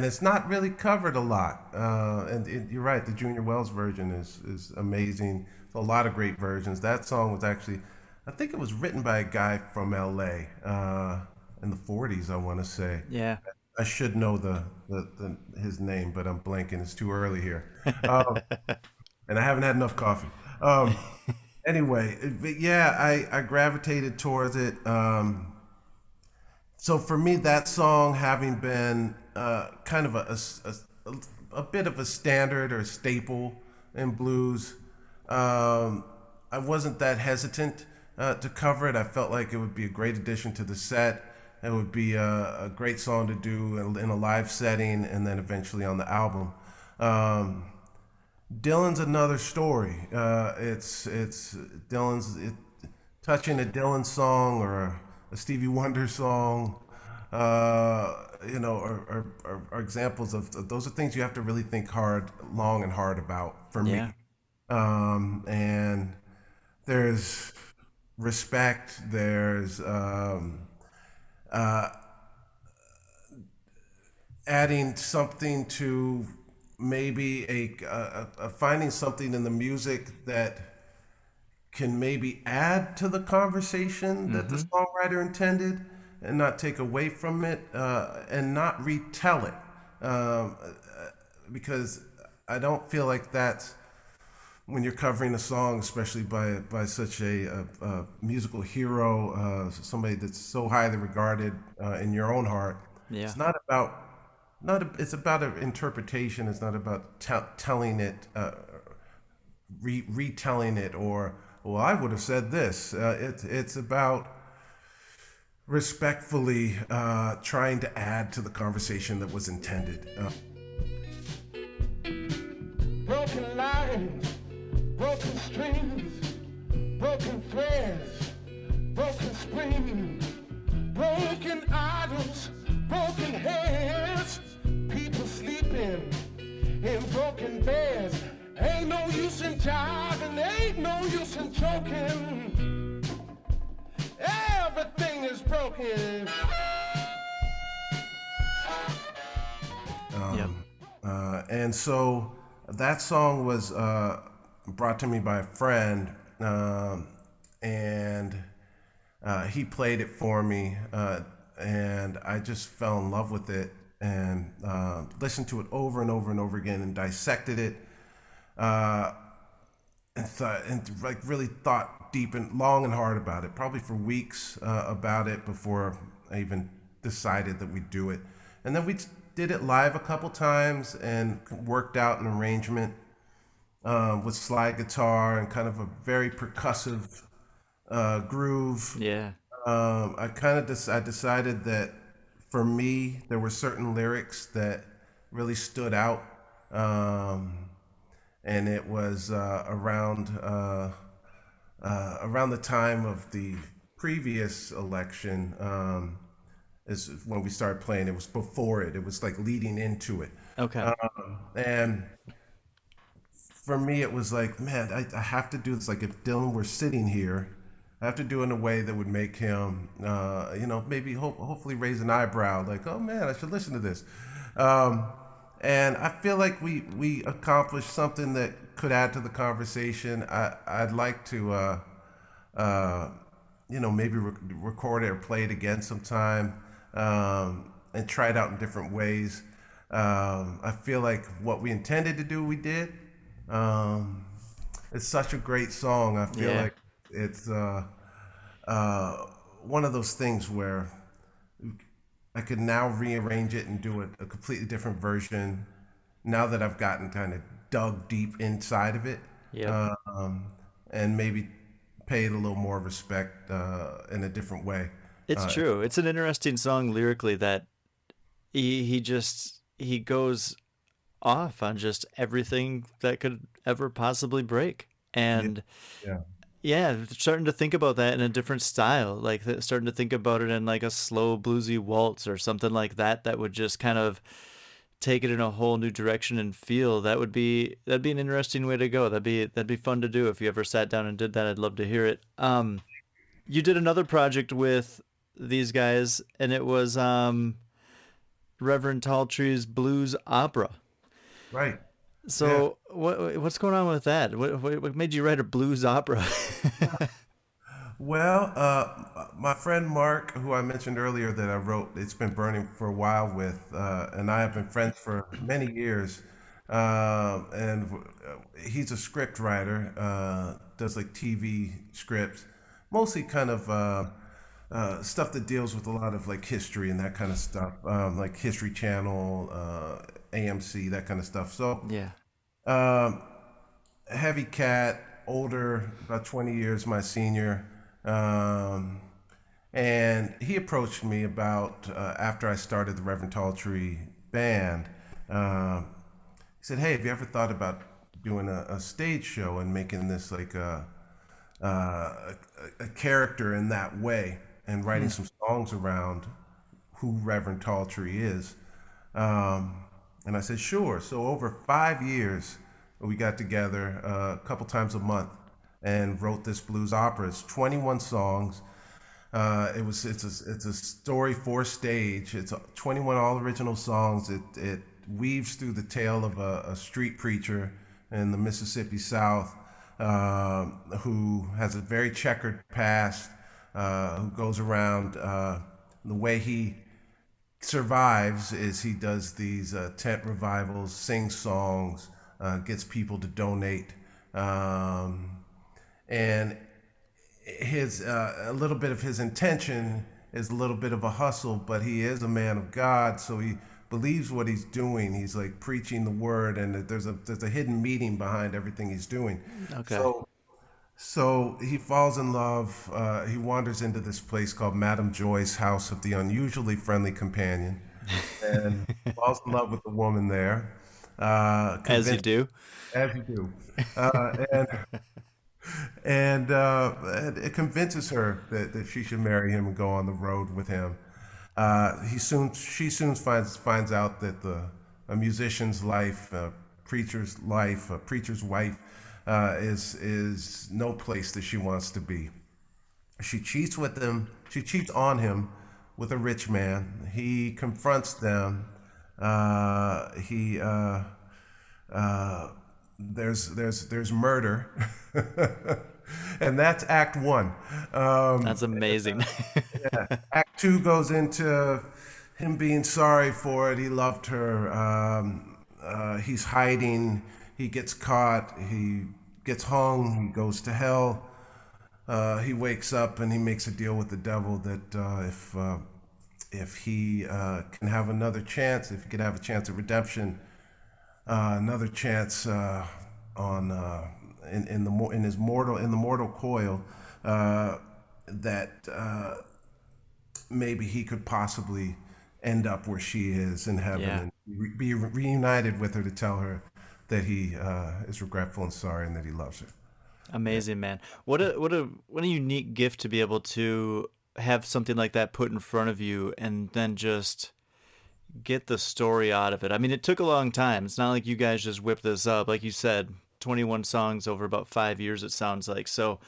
And it's not really covered a lot. Uh, and it, you're right, the Junior Wells version is is amazing. A lot of great versions. That song was actually, I think it was written by a guy from L.A. Uh, in the '40s, I want to say. Yeah. I should know the, the, the his name, but I'm blanking. It's too early here, um, *laughs* and I haven't had enough coffee. Um, anyway, but yeah, I, I gravitated towards it. Um, so for me, that song having been uh, kind of a a bit of a standard or staple in blues, um, I wasn't that hesitant uh, to cover it. I felt like it would be a great addition to the set. It would be a, a great song to do in, in a live setting and then eventually on the album. Um, Dylan's another story. Uh, it's it's Dylan's it, touching a Dylan song or a, a Stevie Wonder song. Uh, you know, are, are, are, examples of, those are things you have to really think hard, long and hard about for Yeah. me. Um, and there's respect. There's um, uh, adding something to maybe a, a, a finding something in the music that can maybe add to the conversation that the songwriter intended and not take away from it uh, and not retell it um, because I don't feel like that's when you're covering a song, especially by by such a, a, a musical hero, uh, somebody that's so highly regarded uh, in your own heart. Yeah. It's not about not a, it's about an interpretation. It's not about tell telling it, uh, re- retelling it, or well, I would have said this. Uh, it's it's about respectfully uh, trying to add to the conversation that was intended. Uh, broken lines, broken strings, broken threads, broken springs, broken idols, broken heads, people sleeping in broken beds. Ain't no use in jiving, ain't no use in choking. Everything is broken. Yep. Uh, and so that song was uh, brought to me by a friend, um, and uh, he played it for me, uh, and I just fell in love with it and uh, listened to it over and over and over again and dissected it. Uh, and, thought, and like really thought deep and long and hard about it, probably for weeks uh, about it before I even decided that we'd do it. And then we did it live a couple times and worked out an arrangement um, with slide guitar and kind of a very percussive uh, groove. Yeah. Um, I kind of des- I decided that for me there were certain lyrics that really stood out, um, and it was uh, around uh, around the time of the previous election. Um, is when we started playing. It was before it. It was like leading into it. Okay. And for me, it was like, man, I, I have to do this. Like, if Dylan were sitting here, I have to do it in a way that would make him, uh, you know, maybe hope, hopefully raise an eyebrow, like, oh man, I should listen to this. Um, and I feel like we we accomplished something that could add to the conversation. I I'd like to, uh, uh, you know, maybe re- record it or play it again sometime, um, and try it out in different ways. Um, I feel like what we intended to do, we did. Um, it's such a great song. I feel Yeah. like it's uh, uh, one of those things where I could now rearrange it and do a, a completely different version. Now that I've gotten kind of dug deep inside of it, Yep. um, and maybe pay it a little more respect uh, in a different way. It's true. It's an interesting song lyrically that he he just he goes off on just everything that could ever possibly break. And Yeah. yeah, starting to think about that in a different style, like starting to think about it in like a slow bluesy waltz or something like that that would just kind of take it in a whole new direction and feel that would be that'd be an interesting way to go. That'd be that'd be fun to do if you ever sat down and did that. I'd love to hear it. Um you did another project with these guys and it was um Reverend Talltree's Blues Opera. Right. So what what's going on with that? What, what what made you write a blues opera? *laughs* Well, uh, my friend Mark, who I mentioned earlier that I wrote "It's Been Burning" for a while with, uh, and I have been friends for many years. Um and uh, he's a script writer, uh, does like TV scripts, mostly kind of uh, uh, stuff that deals with a lot of like history and that kind of stuff, um, like History Channel, uh, AMC, that kind of stuff. So yeah. um, heavy cat, older, about 20 years my senior. Um, and he approached me about uh, after I started the Reverend Talltree band. Um, he said, Hey, have you ever thought about doing a, a stage show and making this like a, uh, a, a character in that way and writing some songs around who Reverend Talltree is. Um, and I said, sure. So over five years, we got together uh, a couple times a month and wrote this blues opera. It's 21 songs. Uh, it was it's a it's a story for stage. It's 21 all original songs. It it weaves through the tale of a, a street preacher in the Mississippi South uh, who has a very checkered past, uh, who goes around. Uh, the way he survives is he does these uh, tent revivals, sings songs, uh, gets people to donate, um, and his uh, a little bit of his intention is a little bit of a hustle, but he is a man of God, so he believes what he's doing. He's like preaching the word, and there's a there's a hidden meaning behind everything he's doing. Okay. So, so he falls in love. Uh, he wanders into this place called Madame Joy's House of the Unusually Friendly Companion, and *laughs* falls in love with the woman there. Uh, As you do. as you do. Uh, and *laughs* and, uh, it convinces her that, that she should marry him and go on the road with him. Uh, he soon, she soon finds finds out that the a musician's life, a preacher's life, a preacher's wife, uh, is is no place that she wants to be. She cheats with him. She cheats on him with a rich man. He confronts them. Uh, he uh, uh, there's there's there's murder, *laughs* and that's Act One. Um, That's amazing. *laughs* Act Two goes into him being sorry for it. He loved her. Um, uh, he's hiding. He gets caught. He gets hung. He goes to hell. Uh, he wakes up and he makes a deal with the devil that uh, if uh, if he uh, can have another chance, if he can have a chance at redemption, uh, another chance uh, on uh, in in the in his mortal in the mortal coil, uh, that uh, maybe he could possibly end up where she is in heaven Yeah. and re- be re- reunited with her to tell her that he uh, is regretful and sorry and that he loves her. Amazing, man. What a what a what a unique gift to be able to have something like that put in front of you and then just get the story out of it. I mean, it took a long time. It's not like you guys just whipped this up. Like you said, 21 songs over about 5 years it sounds like. So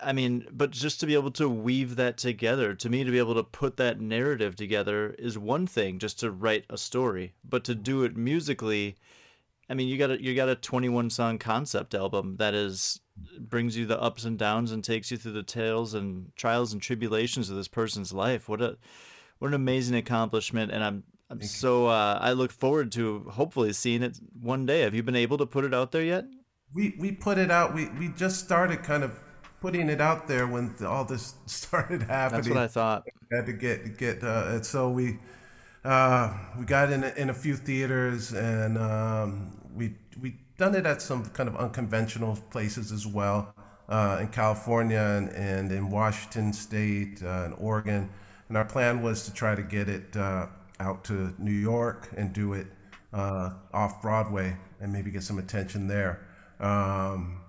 I mean, but just to be able to weave that together, to me, to be able to put that narrative together is one thing, just to write a story. But to do it musically, I mean, you got a you got a 21 song concept album that is brings you the ups and downs and takes you through the tales and trials and tribulations of this person's life. What a what an amazing accomplishment! And I'm I'm so uh, I look forward to hopefully seeing it one day. Have you been able to put it out there yet? We we put it out. We we just started kind of putting it out there when all this *laughs* started happening. That's what I thought. had to get get uh, and so we uh, we got in a, in a few theaters and um, we we done it at some kind of unconventional places as well uh, in California and, and in Washington State uh, and Oregon and our plan was to try to get it uh, out to New York and do it uh, off Broadway and maybe get some attention there. Um,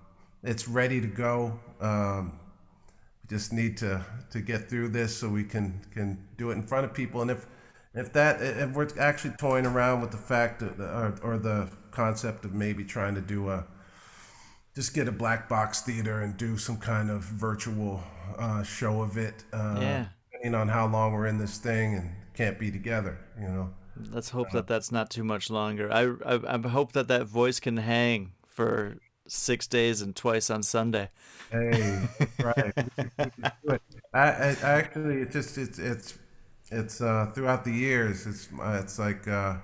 it's ready to go. Um, we just need to to get through this so we can can do it in front of people and if if that if we're actually toying around with the fact that, or, or the concept of maybe trying to do a just get a black box theater and do some kind of virtual uh, show of it uh, Yeah. depending on how long we're in this thing and can't be together you know Let's hope that that's not too much longer. I, I I hope that that voice can hang for six days and twice on Sunday. Hey, *laughs* right. I, I actually, it just it's it's it's uh, throughout the years. It's uh, it's like uh,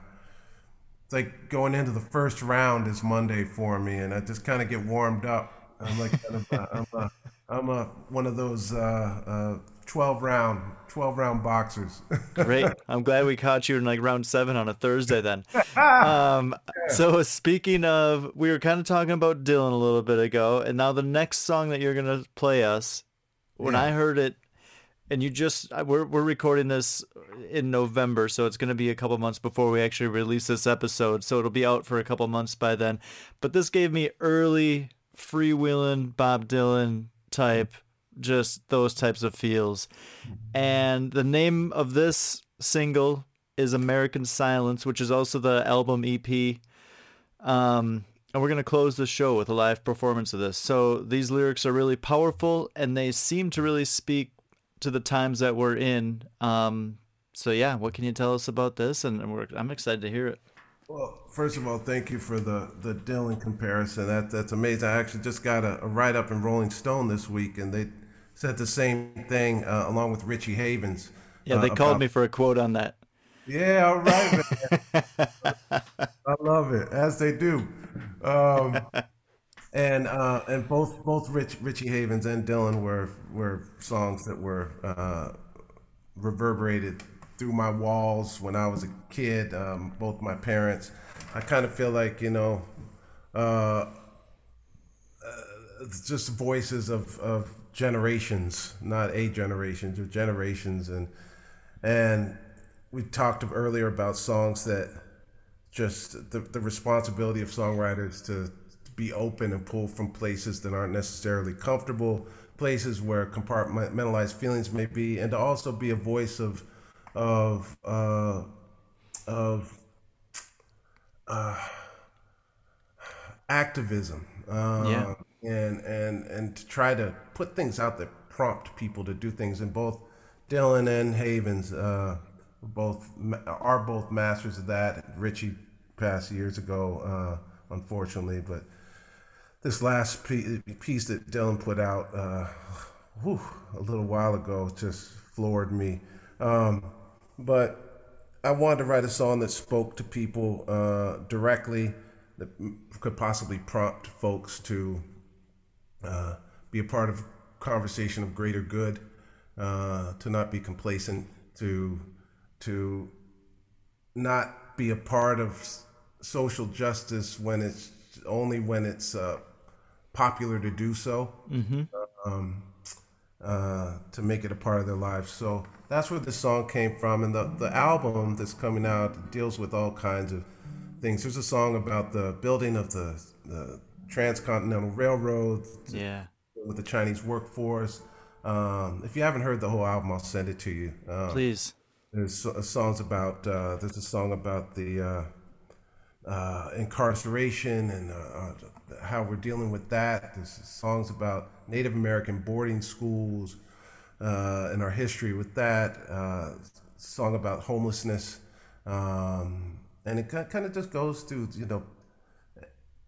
it's like going into the first round is Monday for me, and I just kind of get warmed up. I'm like kind of, uh, I'm a, I'm a one of those uh, uh, twelve round twelve round boxers. *laughs* Great. I'm glad we caught you in like round seven on a Thursday then. *laughs* Um, so speaking of, we were kind of talking about Dylan a little bit ago, and now the next song that you're gonna play us, when Yeah. I heard it, and you just uh, we're we're recording this in November, so it's going to be a couple months before we actually release this episode. So it'll be out for a couple months by then. But this gave me early freewheeling Bob Dylan type, just those types of feels. And the name of this single is American Silence, which is also the album EP. Um, and we're going to close the show with a live performance of this. So these lyrics are really powerful and they seem to really speak to the times that we're in. Um, so yeah, what can you tell us about this? And I'm excited to hear it. Well, first of all, thank you for the, the Dylan comparison. That that's amazing. I actually just got a, a write up in Rolling Stone this week, and they said the same thing uh, along with Richie Havens. Yeah, they uh, called about- me for a quote on that. Yeah, all right. *laughs* I love it, as they do. Um, and uh, and both both Rich, Richie Havens and Dylan were were songs that were uh, reverberated through my walls when I was a kid. Um, both my parents. I kind of feel like you know, uh, uh, just voices of, of generations, not a generation, just generations, and and we talked earlier about songs that just the, the responsibility of songwriters to be open and pull from places that aren't necessarily comfortable, places where compartmentalized feelings may be, and to also be a voice of of uh, of uh, activism. Uh, Yeah. And, and and to try to put things out that prompt people to do things. And both Dylan and Havens uh, both are both masters of that. Richie passed years ago, uh, unfortunately, but this last piece, that Dylan put out uh, whew, a little while ago just floored me. Um, but I wanted to write a song that spoke to people uh, directly, that could possibly prompt folks to uh, be a part of conversation of greater good, uh, to not be complacent, to to not be a part of social justice when it's only when it's uh, popular to do so. Um, uh, to make it a part of their lives. So that's where this song came from. And the, the album that's coming out deals with all kinds of things. There's a song about the building of the, the Transcontinental Railroad Yeah. with the Chinese workforce. Um, if you haven't heard the whole album, I'll send it to you. Um, Please. there's so- songs about uh, there's a song about the uh, uh, incarceration and uh, uh, how we're dealing with that. There's songs about Native American boarding schools uh, and our history with that. Uh, song about homelessness, um, and it kind of just goes to you know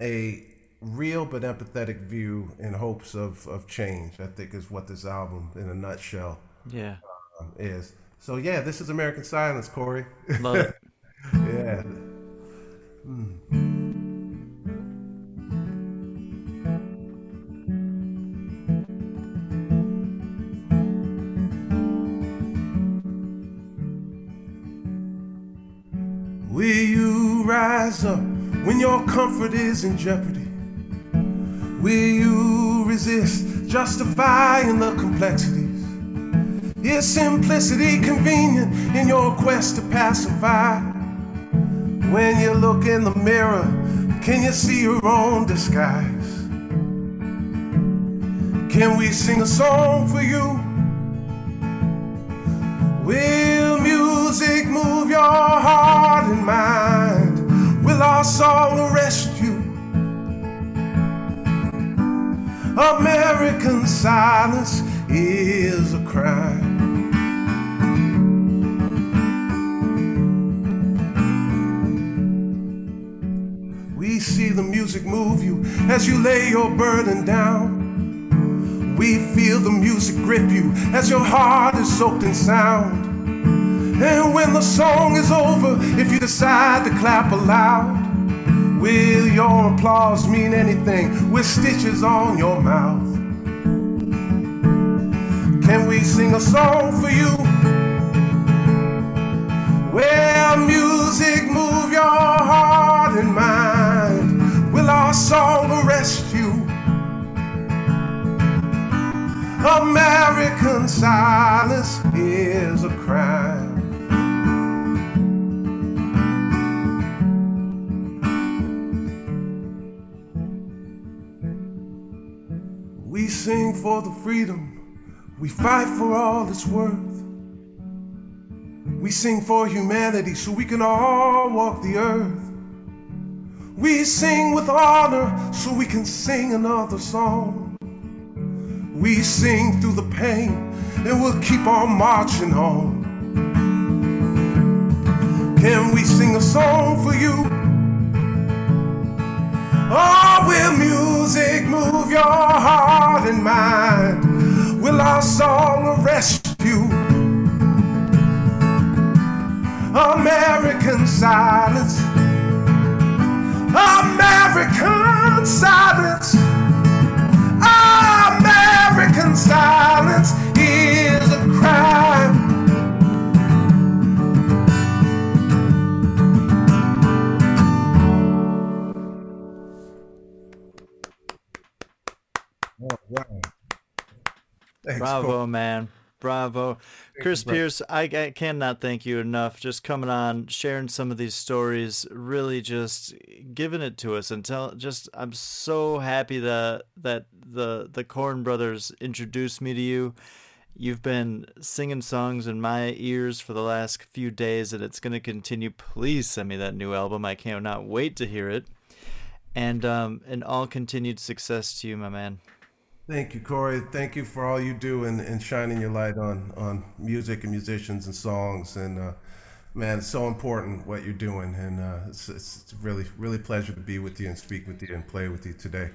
a real but empathetic view in hopes of, of change. I think is what this album, in a nutshell, Yeah. um, is. So yeah, this is American Silence, Corey. Love it. *laughs* yeah. Will you rise up when your comfort is in jeopardy? Will you resist justifying the complexities? Is simplicity convenient in your quest to pacify? When you look in the mirror, can you see your own disguise? Can we sing a song for you? Will music move your heart and mind? Will our song arrest you? American silence is a crime. We see the music move you as you lay your burden down. We feel the music grip you as your heart is soaked in sound. And when the song is over, if you decide to clap aloud, will your applause mean anything with stitches on your mouth? Can we sing a song for you? Where music move your heart and mind? Will our song arrest you? American silence is a crime. For the freedom, we fight for all it's worth. We sing for humanity so we can all walk the earth. We sing with honor so we can sing another song. We sing through the pain and we'll keep on marching on. Can we sing a song for you? Oh, will music move your heart and mind? Will our song arrest you? American silence. American silence. American silence Thanks, Bravo, Cole. man. Bravo. Chris bro. Pierce, I, I cannot thank you enough. Just coming on, sharing some of these stories, really just giving it to us and tell just I'm so happy that that the the Corn Brothers introduced me to you. You've been singing songs in my ears for the last few days and it's gonna continue. Please send me that new album. I cannot wait to hear it. And um and all continued success to you, my man. Thank you, Corey. Thank you for all you do and, and shining your light on, on music and musicians and songs. And uh, man, it's so important what you're doing. And uh, it's, it's it's really, really pleasure to be with you and speak with you and play with you today.